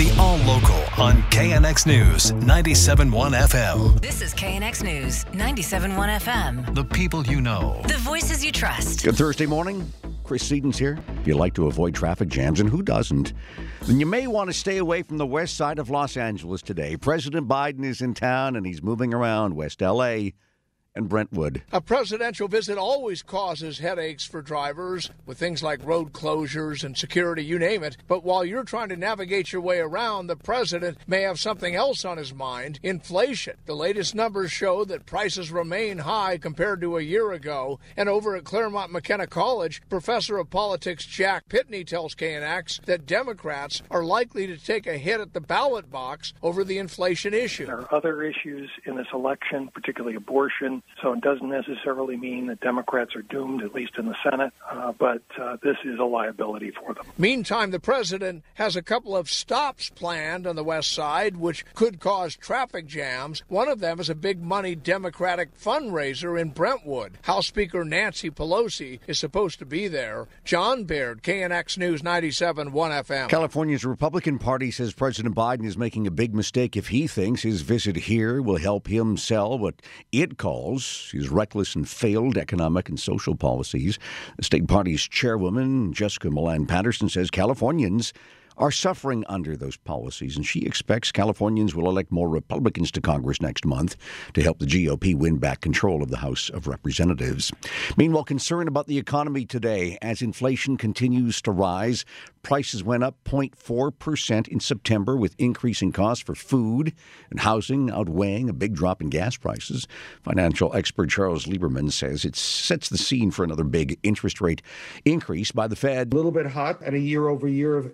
The All Local on KNX News 97.1 FM. This is KNX News 97.1 FM. The people you know. The voices you trust. Good Thursday morning. Chris Seaton's here. If you like to avoid traffic jams, and who doesn't, then you may want to stay away from the west side of Los Angeles today. President Biden is in town and he's moving around West LA and Brentwood. A presidential visit always causes headaches for drivers with things like road closures and security, you name it. But while you're trying to navigate your way around, the president may have something else on his mind inflation. The latest numbers show that prices remain high compared to a year ago. And over at Claremont McKenna College, professor of politics Jack Pitney tells KNX that Democrats are likely to take a hit at the ballot box over the inflation issue. There are other issues in this election, particularly abortion so it doesn't necessarily mean that Democrats are doomed, at least in the Senate, uh, but uh, this is a liability for them. Meantime, the president has a couple of stops planned on the west side, which could cause traffic jams. One of them is a big money Democratic fundraiser in Brentwood. House Speaker Nancy Pelosi is supposed to be there. John Baird, KNX News 97 1 FM. California's Republican Party says President Biden is making a big mistake if he thinks his visit here will help him sell what it calls his reckless and failed economic and social policies. The state party's chairwoman, Jessica Millan Patterson, says Californians are suffering under those policies, and she expects Californians will elect more Republicans to Congress next month to help the GOP win back control of the House of Representatives. Meanwhile, concern about the economy today as inflation continues to rise. Prices went up 0.4% in September, with increasing costs for food and housing outweighing a big drop in gas prices. Financial expert Charles Lieberman says it sets the scene for another big interest rate increase by the Fed. A little bit hot at a year over year of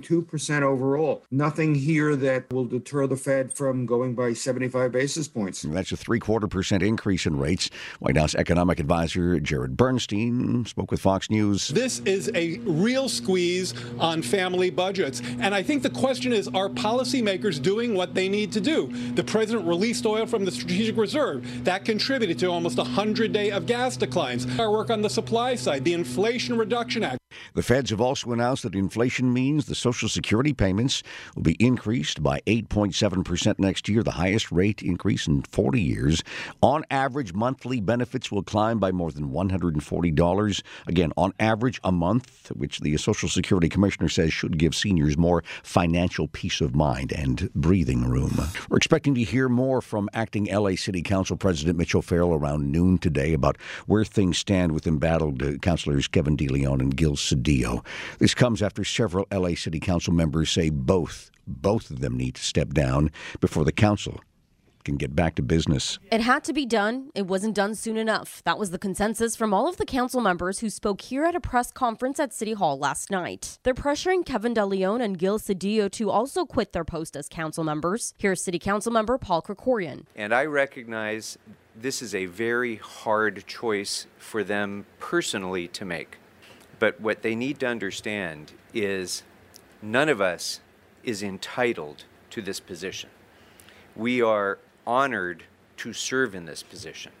8.2% overall. Nothing here that will deter the Fed from going by 75 basis points. That's a three quarter percent increase in rates. White House economic advisor Jared Bernstein spoke with Fox News. This is a real squeeze on family budgets. And I think the question is are policymakers doing what they need to do? The president released oil from the strategic reserve. That contributed to almost a 100 day of gas declines. Our work on the supply side, the Inflation Reduction Act. The feds have also announced that inflation means the Social Security payments will be increased by 8.7% next year, the highest rate increase in 40 years. On average, monthly benefits will climb by more than $140. Again, on average, a month, which the Social Security Commissioner says should give seniors more financial peace of mind and breathing room. We're expecting to hear more from acting LA City Council President Mitchell O'Farrell around noon today about where things stand with embattled uh, councilors Kevin DeLeon and Gil Cedillo. This comes after several LA City Council members say both both of them need to step down before the council can get back to business. It had to be done. It wasn't done soon enough. That was the consensus from all of the council members who spoke here at a press conference at City Hall last night. They're pressuring Kevin DeLeon and Gil Cedillo to also quit their post as council members. Here's City Council member Paul Krekorian. And I recognize this is a very hard choice for them personally to make. But what they need to understand is none of us is entitled to this position. We are honored to serve in this position.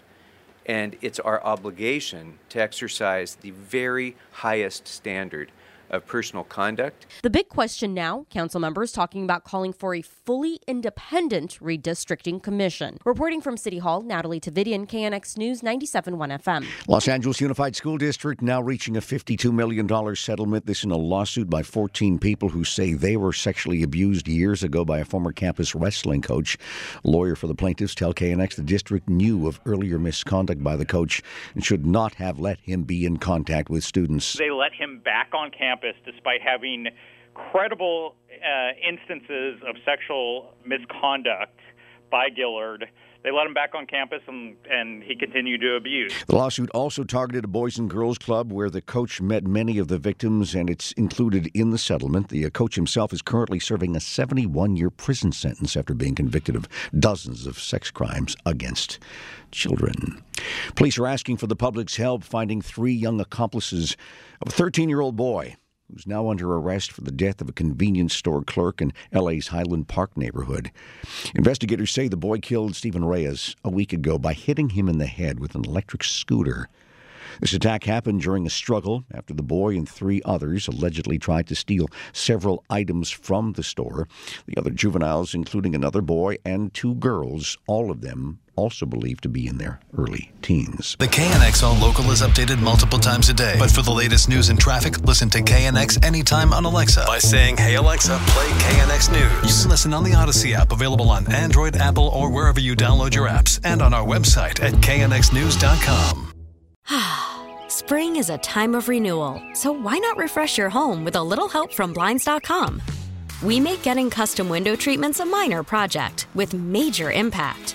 And it's our obligation to exercise the very highest standard of personal conduct. The big question now, council members talking about calling for a fully independent redistricting commission. Reporting from City Hall, Natalie Tavidian, KNX News 97.1 FM. Los Angeles Unified School District now reaching a $52 million settlement. This in a lawsuit by 14 people who say they were sexually abused years ago by a former campus wrestling coach. Lawyer for the plaintiffs tell KNX the district knew of earlier misconduct by the coach and should not have let him be in contact with students. They let him back on campus despite having credible uh, instances of sexual misconduct by Gillard. They let him back on campus and, and he continued to abuse. The lawsuit also targeted a Boys and Girls Club where the coach met many of the victims, and it's included in the settlement. The uh, coach himself is currently serving a 71 year prison sentence after being convicted of dozens of sex crimes against children. Police are asking for the public's help finding three young accomplices of a 13 year old boy who's now under arrest for the death of a convenience store clerk in LA's Highland Park neighborhood. Investigators say the boy killed Stephen Reyes a week ago by hitting him in the head with an electric scooter. This attack happened during a struggle after the boy and three others allegedly tried to steal several items from the store. The other juveniles, including another boy and two girls, all of them also believed to be in their early teens. The KNX All Local is updated multiple times a day. But for the latest news and traffic, listen to KNX anytime on Alexa by saying, Hey Alexa, play KNX News. You can listen on the Audacy app, available on Android, Apple, or wherever you download your apps, and on our website at knxnews.com. Spring is a time of renewal, so why not refresh your home with a little help from Blinds.com? We make getting custom window treatments a minor project with major impact.